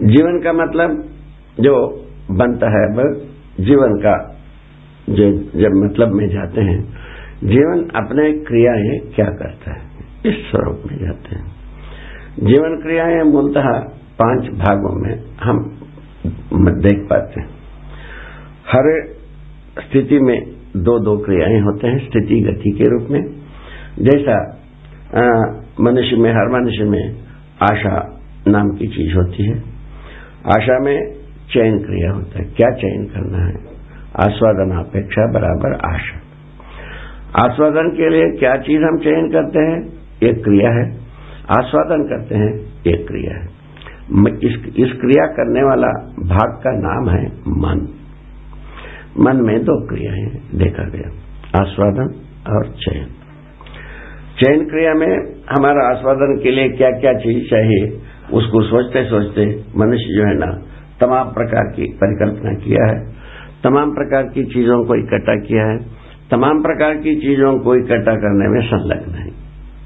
जीवन का मतलब जो बनता है जीवन का जो, जब मतलब में जाते हैं, जीवन अपने क्रियाएँ क्या करता है? इस स्वरूप में जाते हैं। जीवन क्रियाएँ मूलतः पाँच भागों में हम देख पाते हैं। हर स्थिति में दो दो क्रियाएँ होते हैं, स्थिति गति के रूप में। जैसा मनुष्य में, हर मनुष्य में आशा नाम की चीज़ होती है। आशा में चयन क्रिया होता है। क्या चयन करना है? आस्वादन अपेक्षा बराबर आशा। आस्वादन के लिए क्या चीज़ हम चयन करते हैं? एक क्रिया है। आस्वादन करते हैं एक क्रिया है। इस, इस क्रिया करने वाला भाग का नाम है मन। मन में दो क्रियाएँ देखा गया। आस्वादन और चयन। चयन क्रिया में हमारा आस्वादन के लिए क्या क्या चीज़ चाहिए? उसको सोचते सोचते मनुष्य जो है ना, तमाम प्रकार की परिकल्पना किया है, तमाम प्रकार की चीज़ों को इकट्ठा किया है, तमाम प्रकार की चीज़ों को इकट्ठा करने में संलग्न है।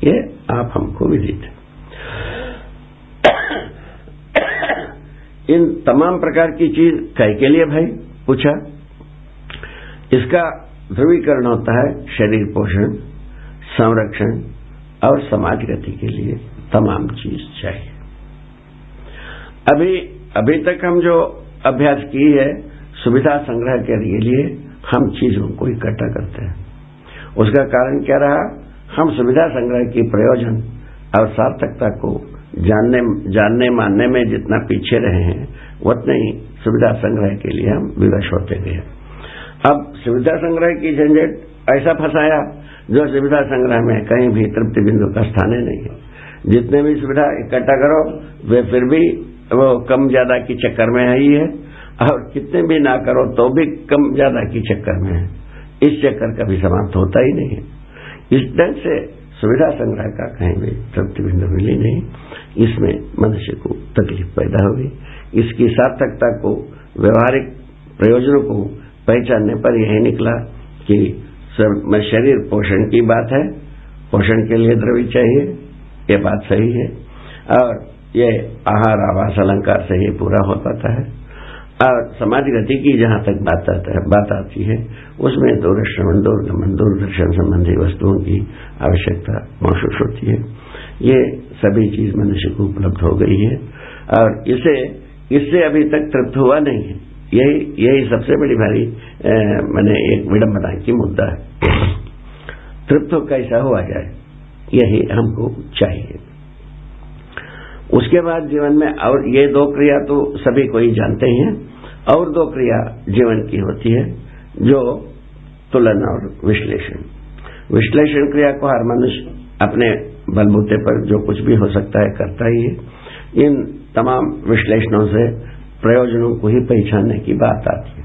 ये आप हमको विदित इन तमाम प्रकार की चीज़ कई के लिए भाई, पूछा? इसका ध्रुवीकरण होता है शरीर पोषण, संरक्षण और समाज गति के लिए तमाम चीज़ चाहिए। अभी अभी तक हम जो अभ्यास की है, सुविधा संग्रह के लिए हम चीज़ों को इकट्ठा करते हैं। उसका कारण क्या रहा? हम सुविधा संग्रह की प्रयोजन और सार्थकता को जानने जानने मानने में जितना पीछे रहे हैं, उतने ही सुविधा संग्रह के लिए हम विवश होते गए अब सुविधा संग्रह की झंझट ऐसा फंसाया जो सुविधा संग्रह में कहीं भी तृप्ति बिंदु का स्थान नहीं है। जितने भी सुविधा इकट्ठा करो, वे फिर भी वो कम ज़्यादा के चक्कर में है ही है और कितने भी ना करो तो भी कम ज़्यादा के चक्कर में है। इस चक्कर कभी समाप्त होता ही नहीं है। इस ढंग से सुविधा संग्रह का कहीं भी बिंदु मिली नहीं। इसमें मनुष्य को तकलीफ़ पैदा हुई इसकी सार्थकता को, व्यवहारिक प्रयोजनों को पहचानने पर यही निकला कि शरीर पोषण की बात है। पोषण के लिए द्रव्य चाहिए, ये बात सही है। और ये आहार, आवास, अलंकार से ही पूरा हो पाता है। और समाज गति की जहाँ तक बात आता है, बात आती है, उसमें दूरश्रवण दूरगमन दूरदर्शन संबंधी वस्तुओं की आवश्यकता महसूस होती है। ये सभी चीज़ मनुष्य को उपलब्ध हो गई है। और इसे, इससे अभी तक तृप्त हुआ नहीं है। यही यही सबसे बड़ी भारी मैंने एक विडम्बना की मुद्दा है। तृप्त कैसा हुआ जाए, यही हमको चाहिए। उसके बाद जीवन में और ये दो क्रिया तो सभी को ही जानते हैं और दो क्रिया जीवन की होती है, जो तुलन और विश्लेषण। विश्लेषण क्रिया को हर मनुष्य अपने बलबूते पर जो कुछ भी हो सकता है करता ही है। इन तमाम विश्लेषणों से प्रयोजनों को ही पहचानने की बात आती है।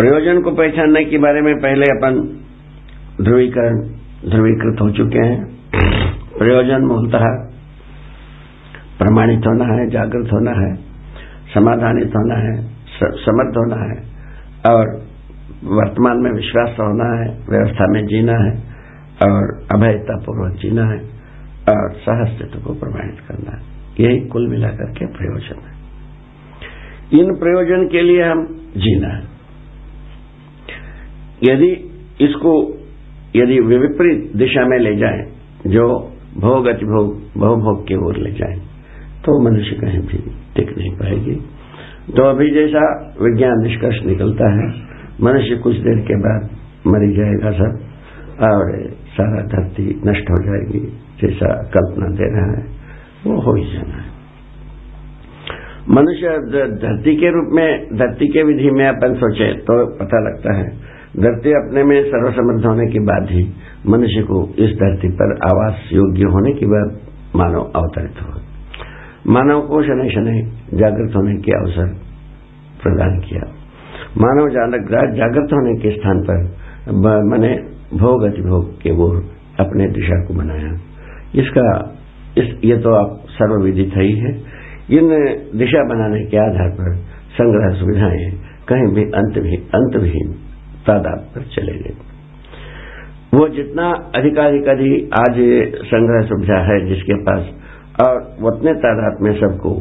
प्रयोजन को पहचानने के बारे में पहले अपन ध्रुवीकरण, ध्रुवीकृत हो चुके हैं। प्रयोजन मूलतः प्रमाणित होना है, जागृत होना है, समाधानित होना है समर्थ होना है, और वर्तमान में विश्वास होना है, व्यवस्था में जीना है, और अभयतापूर्वक जीना है, और सहस्तित्व को प्रमाणित करना है। यही कुल मिलाकर के प्रयोजन है। इन प्रयोजन के लिए हम जीना है। यदि इसको, यदि विपरीत दिशा में ले जाए, जो भोग अतिभोग बहुभोग की ओर ले जाए तो मनुष्य कहीं भी टिक नहीं पाएगी। तो अभी जैसा विज्ञान निष्कर्ष निकलता है, मनुष्य कुछ देर के बाद मरी जाएगा सब, और सारा धरती नष्ट हो जाएगी, जैसा कल्पना दे रहा है, वो हो ही जाना है। मनुष्य धरती के रूप में, धरती के विधि में अपन सोचे तो पता लगता है धरती अपने में सर्वसमर्थ होने के बाद ही मनुष्य को इस धरती पर आवास योग्य होने के बाद मानव अवतरित होगा मानव को शनि शनि जागृत होने के अवसर प्रदान किया। मानव जागृत होने के स्थान पर मैंने भोग अतिभोग के वो अपने दिशा को बनाया। इसका, इस, ये तो आप सर्वविदित ही है। इन दिशा बनाने के आधार पर संग्रह सुविधाएँ कहीं भी अंत भी अंतविहीन तादाद पर चले गए। वो जितना अधिकाधिक आज संग्रह सुविधा है जिसके पास, और उतने तादाद में सबको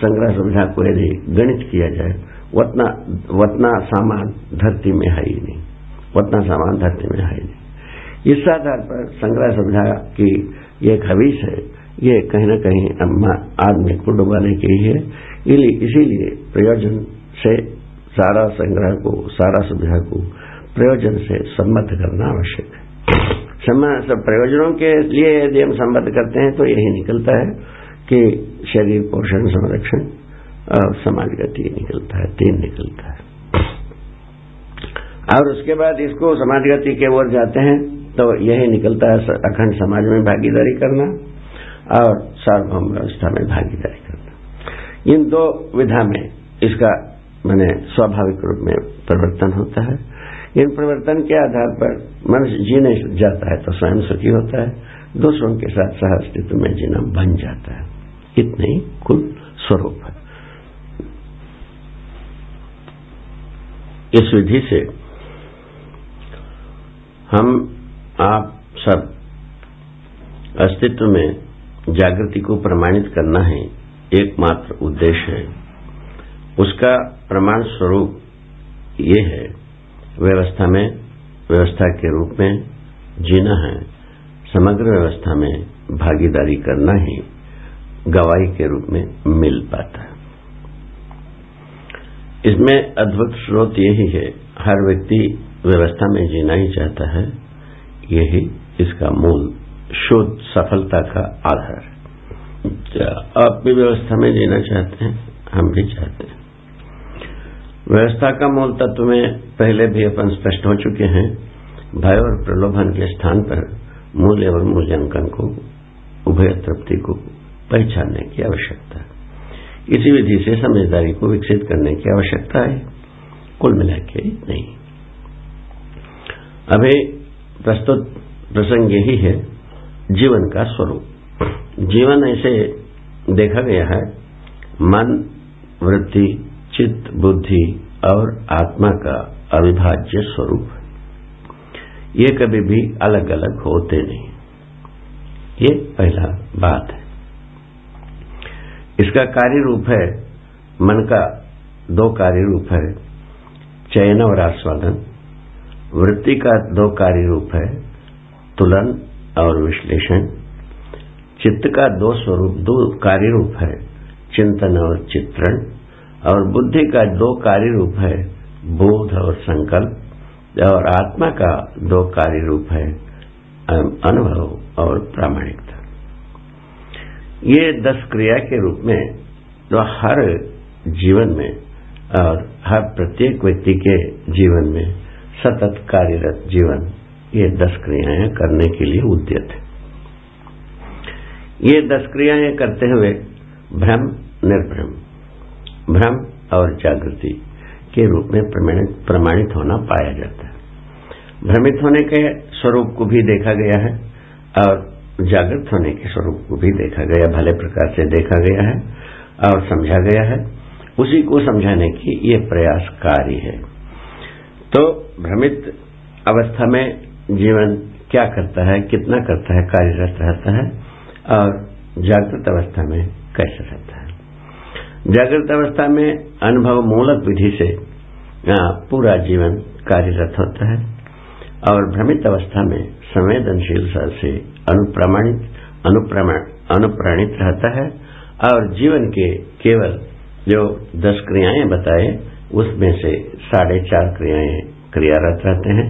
संग्रह सुविधा को यदि गणित किया जाए, उतना उतना सामान धरती में है ही नहीं। उतना सामान धरती में है ही नहीं। इस आधार पर संग्रह सुविधा की ये खबीस है। ये कहीं न कहीं आदमी को डुबाने के है इसीलिए प्रयोजन से सारा संग्रह को, सारा सुविधा को प्रयोजन से सम्मत करना आवश्यक है। सब प्रयोजनों के लिए यदि हम संबद्ध करते हैं तो यही निकलता है कि शरीर, पोषण, संरक्षण और समाज गति निकलता है, तीन निकलता है। और उसके बाद इसको समाज गति के ओर जाते हैं तो यही निकलता है अखंड समाज में भागीदारी करना और सार्वभौम व्यवस्था में भागीदारी करना। इन दो विधा में इसका मैंने स्वाभाविक रूप में परिवर्तन होता है। इन परिवर्तन के आधार पर मनुष्य जीने जाता है तो स्वयं सुखी होता है। दूसरों के साथ सह अस्तित्व में जीना बन जाता है। इतने ही कुल स्वरूप है। इस विधि से हम आप सब अस्तित्व में जागृति को प्रमाणित करना है एकमात्र उद्देश्य है। उसका प्रमाण स्वरूप ये है। व्यवस्था में, व्यवस्था के रूप में जीना है। समग्र व्यवस्था में भागीदारी करना ही गवाही के रूप में मिल पाता है। इसमें अद्भुत स्रोत यही है। हर व्यक्ति व्यवस्था में जीना ही चाहता है। यही इसका मूल शुद्ध सफलता का आधार है। आप भी व्यवस्था में जीना चाहते हैं, हम भी चाहते हैं। व्यवस्था का मूल तत्व में पहले भी अपन स्पष्ट हो चुके हैं। भय और प्रलोभन के स्थान पर मूल्य और मूल्यांकन को, उभय तृप्ति को पहचानने की आवश्यकता है। इसी विधि से समझदारी को विकसित करने की आवश्यकता है। कुल मिला के नहीं। अभी प्रस्तुत प्रसंग यही है, जीवन का स्वरूप। जीवन ऐसे देखा गया है, मन, वृत्ति चित्त, बुद्धि और आत्मा का अविभाज्य स्वरूप है। ये कभी भी अलग अलग होते नहीं। ये पहला बात है। इसका कार्य रूप है, मन का दो कार्य रूप है, चयन और आस्वादन। वृत्ति का दो कार्य रूप है, तुलन और विश्लेषण। चित्त का दो स्वरूप, दो कार्य रूप है, चिंतन और चित्रण। और बुद्धि का दो कार्य रूप है, बोध और संकल्प, और आत्मा का दो कार्य रूप है अनुभव और प्रामाणिकता। ये दस क्रिया के रूप में तो हर जीवन में और हर प्रत्येक व्यक्ति के जीवन में सतत कार्यरत जीवन, ये दस क्रियाएँ करने के लिए उद्यत है। ये दस क्रियाएँ करते हुए भ्रम निर्भ्रम। भ्रम और जागृति के रूप में प्रमाणित होना पाया जाता है। भ्रमित होने के स्वरूप को भी देखा गया है और जागृत होने के स्वरूप को भी देखा गया, भले प्रकार से देखा गया है और समझा गया है। उसी को समझाने की ये प्रयास कार्य है। तो भ्रमित अवस्था में जीवन क्या करता है, कितना करता है, कार्यरत रहता है और जागृत अवस्था में कैसे रहता है? जागृत अवस्था में अनुभव मूलक विधि से पूरा जीवन कार्यरत होता है और भ्रमित अवस्था में संवेदनशीलता से अनुप्रमाणित अनुप्राणित रहता है और जीवन के केवल जो दस क्रियाएँ बताए, उसमें से साढ़े चार क्रियाएँ क्रियारत रहते हैं।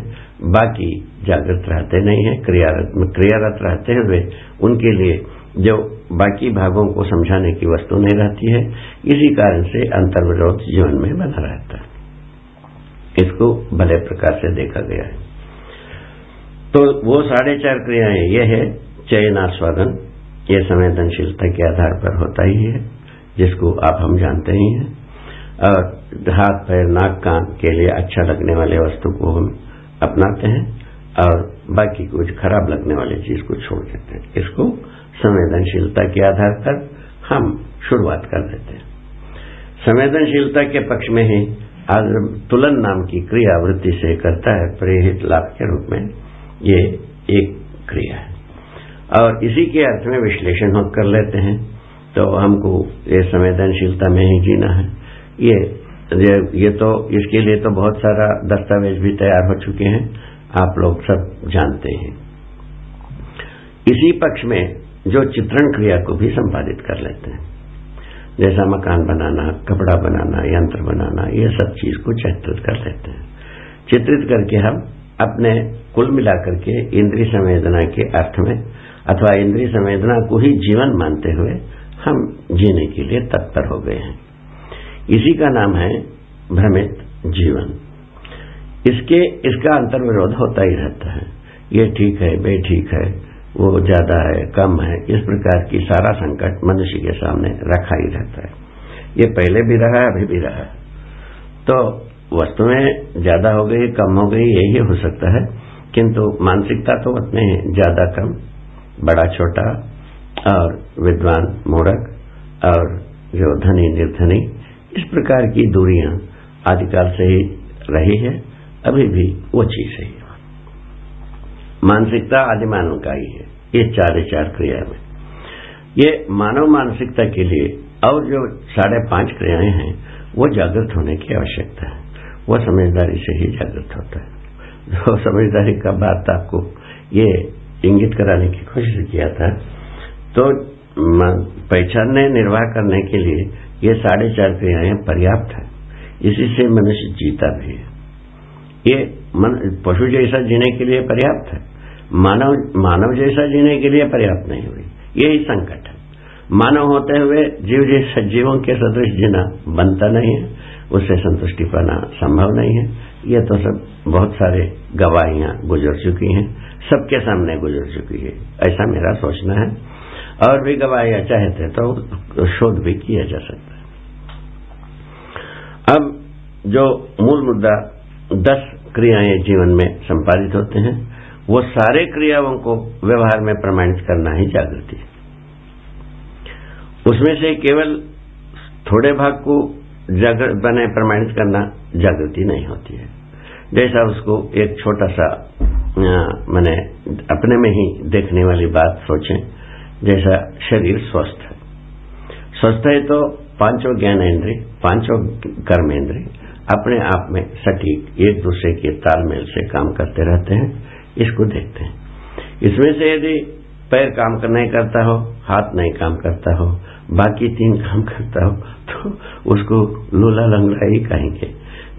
बाकी जागृत रहते नहीं है, क्रियारत क्रियारत रहते हुए उनके लिए जो बाकी भागों को समझाने की वस्तु नहीं रहती है, इसी कारण से अंतर्विरोध जीवन में बना रहता है। इसको भले प्रकार से देखा गया है। तो वो साढ़े चार क्रियाएँ, ये है चयन आस्वादन। ये संवेदनशीलता के आधार पर होता ही है, जिसको आप हम जानते ही हैं। और हाथ, पैर, नाक, कान के लिए अच्छा लगने वाले वस्तु को हम अपनाते हैं और बाकी कुछ खराब लगने वाली चीज़ को छोड़ देते हैं। इसको संवेदनशीलता के आधार पर हम शुरुआत कर देते हैं। संवेदनशीलता के पक्ष में ही आज तुलन नाम की क्रिया वृत्ति से करता है, प्रेरित लाभ के रूप में ये एक क्रिया है। और इसी के अर्थ में विश्लेषण हम कर लेते हैं तो हमको ये संवेदनशीलता में ही जीना है। ये ये तो इसके लिए तो बहुत सारा दस्तावेज़ भी तैयार हो चुके हैं, आप लोग सब जानते हैं। इसी पक्ष में जो चित्रण क्रिया को भी संपादित कर लेते हैं। जैसा मकान बनाना, कपड़ा बनाना, यंत्र बनाना, ये सब चीज़ को चित्रित कर लेते हैं। चित्रित करके हम अपने कुल मिलाकर के इंद्रिय संवेदना के अर्थ में अथवा इंद्रिय संवेदना को ही जीवन मानते हुए हम जीने के लिए तत्पर हो गए हैं। इसी का नाम है भ्रमित जीवन। इसके, इसका अंतर्विरोध होता ही रहता है। ये ठीक है बे ठीक है वो ज़्यादा है, कम है, इस प्रकार की सारा संकट मनुष्य के सामने रखा ही रहता है। ये पहले भी रहा है अभी भी रहा। तो वस्तुएँ ज़्यादा हो गई, कम हो गई, यही हो सकता है, किंतु मानसिकता तो उतने ज़्यादा कम, बड़ा छोटा, और विद्वान, मूर्ख, और जो धनी, निर्धनी, इस प्रकार की दूरियाँ आदिकाल से ही रही है, अभी भी वो चीज़ है। मानसिकता आदि मानव का ही है। ये चार चार क्रिया में ये मानव मानसिकता के लिए और जो साढ़े पाँच क्रियाएँ हैं, वो जागृत होने की आवश्यकता है। वो समझदारी से ही जागृत होता है। जो समझदारी का बात आपको ये इंगित कराने की कोशिश किया था। तो पहचानने निर्वाह करने के लिए ये साढ़े चार क्रियाएँ पर्याप्त है। इसी से मनुष्य जीता भी है। ये पशु जैसा जीने के लिए पर्याप्त है। मानव मानव जैसा जीने के लिए पर्याप्त नहीं हुई। यही संकट है। मानव होते हुए जीव जैसा जीवों के सदृश जीना बनता नहीं है। उससे संतुष्टि पाना संभव नहीं है। ये तो सब बहुत सारे गवाहियाँ गुजर चुकी हैं। सबके सामने गुजर चुकी है। ऐसा मेरा सोचना है। और भी गवाहियाँ चाहते तो शोध भी किया जा सकता है। अब जो मूल मुद्दा, दस क्रियाएँ जीवन में संपादित होते हैं वो सारे क्रियाओं को व्यवहार में प्रमाणित करना ही जागृति उसमें से केवल थोड़े भाग को बने प्रमाणित करना जागृति नहीं होती है। जैसा उसको एक छोटा सा मैंने अपने में ही देखने वाली बात सोचें, जैसा शरीर स्वस्थ है। स्वस्थ है तो पाँचों ज्ञानेन्द्रिय, पाँचों कर्म इंद्रिय अपने आप में सटीक एक दूसरे के तालमेल से काम करते रहते हैं। इसको देखते हैं। इसमें से यदि पैर काम नहीं करता हो, हाथ नहीं काम करता हो, बाकी तीन काम करता हो तो उसको लूला लंगड़ा ही कहेंगे।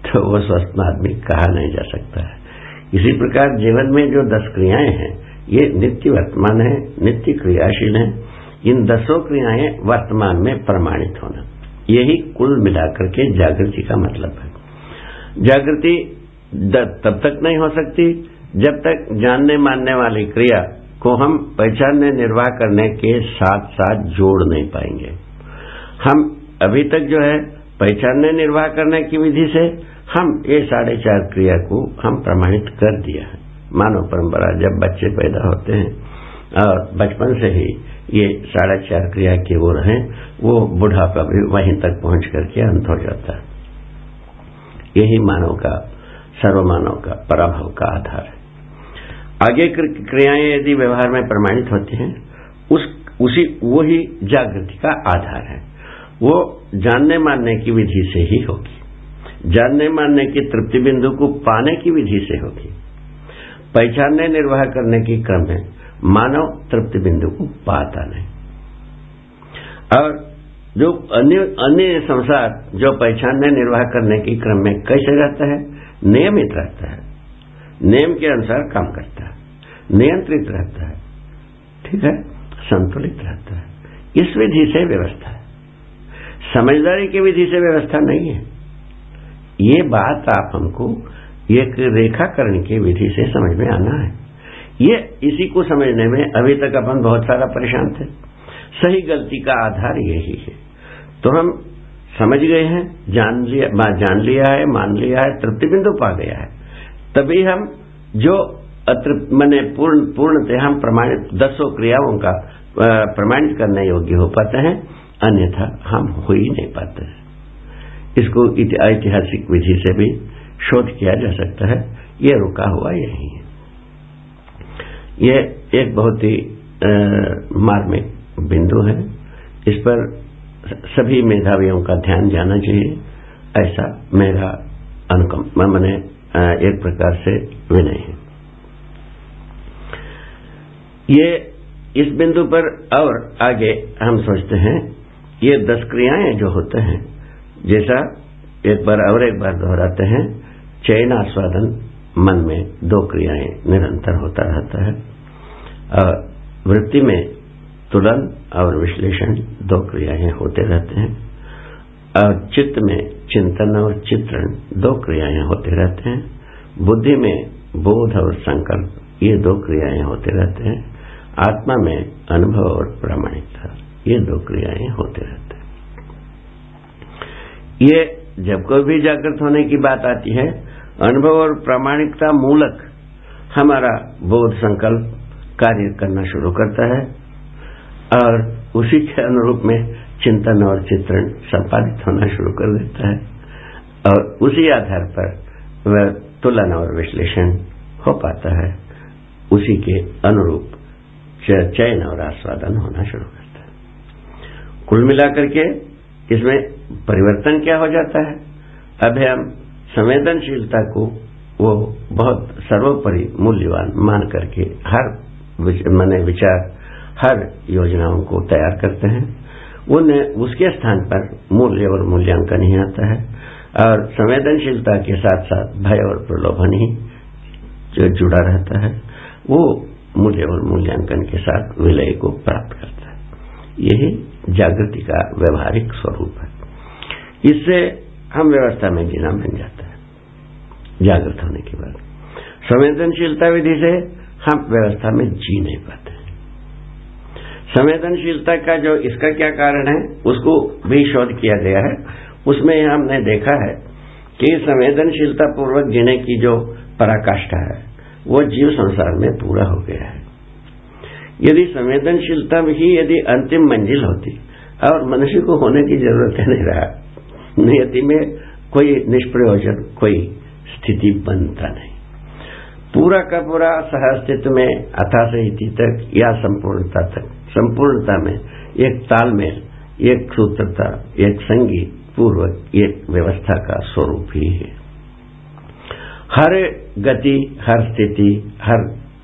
तो वो स्वस्थ आदमी कहा नहीं जा सकता है। इसी प्रकार जीवन में जो दस क्रियाएँ हैं, ये नित्य वर्तमान है, नित्य क्रियाशील है। इन दसों क्रियाएँ वर्तमान में प्रमाणित होना। यही कुल मिलाकर के जागृति का मतलब है। जागृति तब तक नहीं हो सकती जब तक जानने मानने वाली क्रिया को हम पहचानने निर्वाह करने के साथ साथ जोड़ नहीं पाएँगे। हम अभी तक जो है पहचानने निर्वाह करने की विधि से हम ये साढ़े चार क्रिया को हम प्रमाणित कर दिया है। मानव परंपरा जब बच्चे पैदा होते हैं, और बचपन से ही ये साढ़े चार क्रिया की ओर हैं, वो बुढ़ापा भी वहीं तक पहुँच करके अंत हो जाता है। यही मानव का, सर्वमानव का, पराभव का आधार है। आगे क्रियाएँ यदि व्यवहार में प्रमाणित होती हैं, उस, उसी, वही जागृति का आधार है। वो जानने मानने की विधि से ही होगी। जानने मानने की तृप्ति बिंदु को पाने की विधि से होगी। पहचानने, निर्वाह करने के क्रम में मानव तृप्ति बिंदु को पाता नहीं। और जो अन्य अन्य संसार जो पहचानने, निर्वाह करने के क्रम में कैसे रहता है? नियमित रहता है। नियम के अनुसार काम करता है। नियंत्रित रहता है। ठीक है? संतुलित रहता है। इस विधि से व्यवस्था है। समझदारी की विधि से व्यवस्था नहीं है। ये बात आप हमको एक रेखाकरण की विधि से समझ में आना है। ये इसी को समझने में अभी तक अपन बहुत सारा परेशान थे। सही गलती का आधार यही है। तो हम समझ गए हैं, जान लिया जान लिया है, मान लिया है, तृप्ति बिंदु पा गया है। तभी हम जो मैंने पूर्ण पूर्णतः हम प्रमाणित दसों क्रियाओं का प्रमाणित करने योग्य हो पाते हैं, अन्यथा हम हो ही नहीं पाते हैं। इसको ऐतिहासिक विधि से भी शोध किया जा सकता है। ये रुका हुआ यही है। यह एक बहुत ही मार्मिक बिंदु है। इस पर सभी मेधावियों का ध्यान जाना चाहिए। ऐसा मेरा अनुकम मैंने एक प्रकार से विनय है। ये इस बिंदु पर और आगे हम सोचते हैं, ये दस क्रियाएँ जो होते हैं, जैसा एक बार और एक बार दोहराते हैं, चयन आस्वादन मन में दो क्रियाएँ निरंतर होता रहता है, और वृत्ति में तुलन और विश्लेषण दो क्रियाएँ होते रहते हैं। और चित्त में चिंतन और चित्रण दो क्रियाएँ होते रहते हैं। बुद्धि में बोध और संकल्प, ये दो क्रियाएँ होते रहते हैं। आत्मा में अनुभव और प्रामाणिकता, ये दो क्रियाएँ होते रहते हैं। ये जब कोई भी जागृत होने की बात आती है, अनुभव और प्रामाणिकता मूलक हमारा बोध संकल्प कार्य करना शुरू करता है। और उसी के अनुरूप में चिंतन और चित्रण संपादित होना शुरू कर देता है। और उसी आधार पर वह तुलन और विश्लेषण हो पाता है। उसी के अनुरूप चयन और आस्वादन होना शुरू करता है। कुल मिलाकर के इसमें परिवर्तन क्या हो जाता है? अब हम संवेदनशीलता को वो बहुत सर्वोपरि मूल्यवान मान करके हर मैंने विचार, हर योजनाओं को तैयार करते हैं। उन्हें उसके स्थान पर मूल्य और मूल्यांकन ही आता है। और संवेदनशीलता के साथ साथ भय और प्रलोभन ही जो जुड़ा रहता है, वो मूल्य और मूल्यांकन के साथ विलय को प्राप्त करता है। यही जागृति का व्यवहारिक स्वरूप है। इससे हम व्यवस्था में जीना बन जाता है, जागृत होने के बाद। संवेदनशीलता विधि से हम व्यवस्था में जी नहीं पाते। संवेदनशीलता का जो इसका क्या कारण है, उसको भी शोध किया गया है। उसमें हमने देखा है कि संवेदनशीलता पूर्वक जीने की जो पराकाष्ठा है, वो जीव संसार में पूरा हो गया है। यदि संवेदनशीलता ही यदि अंतिम मंजिल होती और मनुष्य को होने की ज़रूरत नहीं रहा, नियति में कोई निष्प्रयोजन, कोई स्थिति बनता नहीं। पूरा का पूरा सहअस्तित्व में अथा से तक या संपूर्णता तक संपूर्णता में, एक तालमेल, एक सूत्रता, एक संगीत पूर्वक एक व्यवस्था का स्वरूप ही है। हर गति, हर स्थिति, हर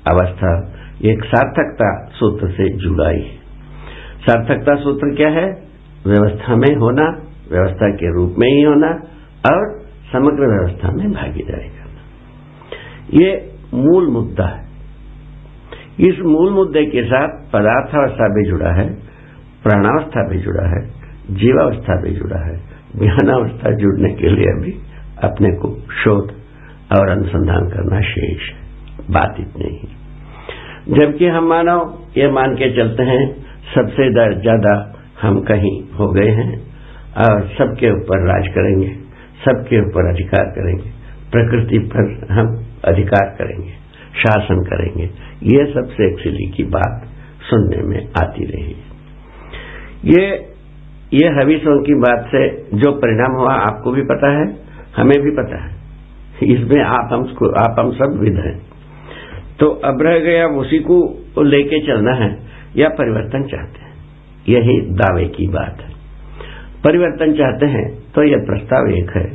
अवस्था एक सार्थकता सूत्र से जुड़ाई है। सार्थकता सूत्र क्या है? व्यवस्था में होना, व्यवस्था के रूप में ही होना और समग्र व्यवस्था में भागीदारी करना। ये मूल मुद्दा है। इस मूल मुद्दे के साथ पदार्थावस्था भी जुड़ा है, प्राणावस्था भी जुड़ा है, जीवावस्था भी जुड़ा है। ज्ञानावस्था जुड़ने के लिए अभी अपने को शोध और अनुसंधान करना शेष बात इतनी ही। जबकि हम मानव ये मान के चलते हैं, सबसे ज़्यादा हम कहीं हो गए हैं और सबके ऊपर राज करेंगे, सबके ऊपर अधिकार करेंगे, प्रकृति पर हम अधिकार करेंगे। शासन करेंगे। ये सबसे एक्चुअली की बात सुनने में आती रही। ये ये हवीसों की बात से जो परिणाम हुआ, आपको भी पता है, हमें भी पता है। इसमें आप हम आप हम सब विध हैं। तो अब रह गया उसी को लेके चलना है, या परिवर्तन चाहते हैं। यही दावे की बात है। परिवर्तन चाहते हैं तो यह प्रस्ताव एक है।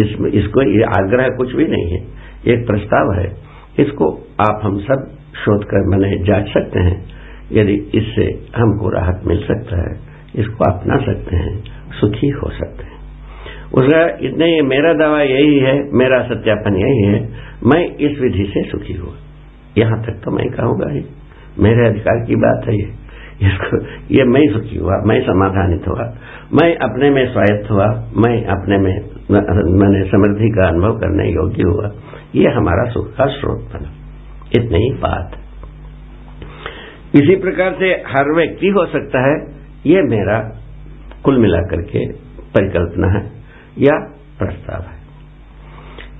इसमें, इसको आग्रह कुछ भी नहीं है। एक प्रस्ताव है इसको आप हम सब शोध कर मैंने जाँच सकते हैं। यदि इससे हमको राहत मिल सकता है, इसको अपना सकते हैं, सुखी हो सकते हैं। उसका इतने मेरा दावा यही है, मेरा सत्यापन यही है, मैं इस विधि से सुखी हुआ। यहाँ तक तो मैं कहूँगा ही, मेरे अधिकार की बात है ये। इसको, ये मैं सुखी हुआ, मैं समाधानित हुआ, मैं अपने में स्वायत्त हुआ, मैं अपने में मैंने समृद्धि का अनुभव करने योग्य हुआ। ये हमारा सुख का स्रोत बना इतनी ही बात। इसी प्रकार से हर व्यक्ति हो सकता है, ये मेरा कुल मिलाकर के परिकल्पना है, या प्रस्ताव है।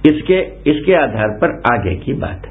इसके इसके आधार पर आगे की बात है।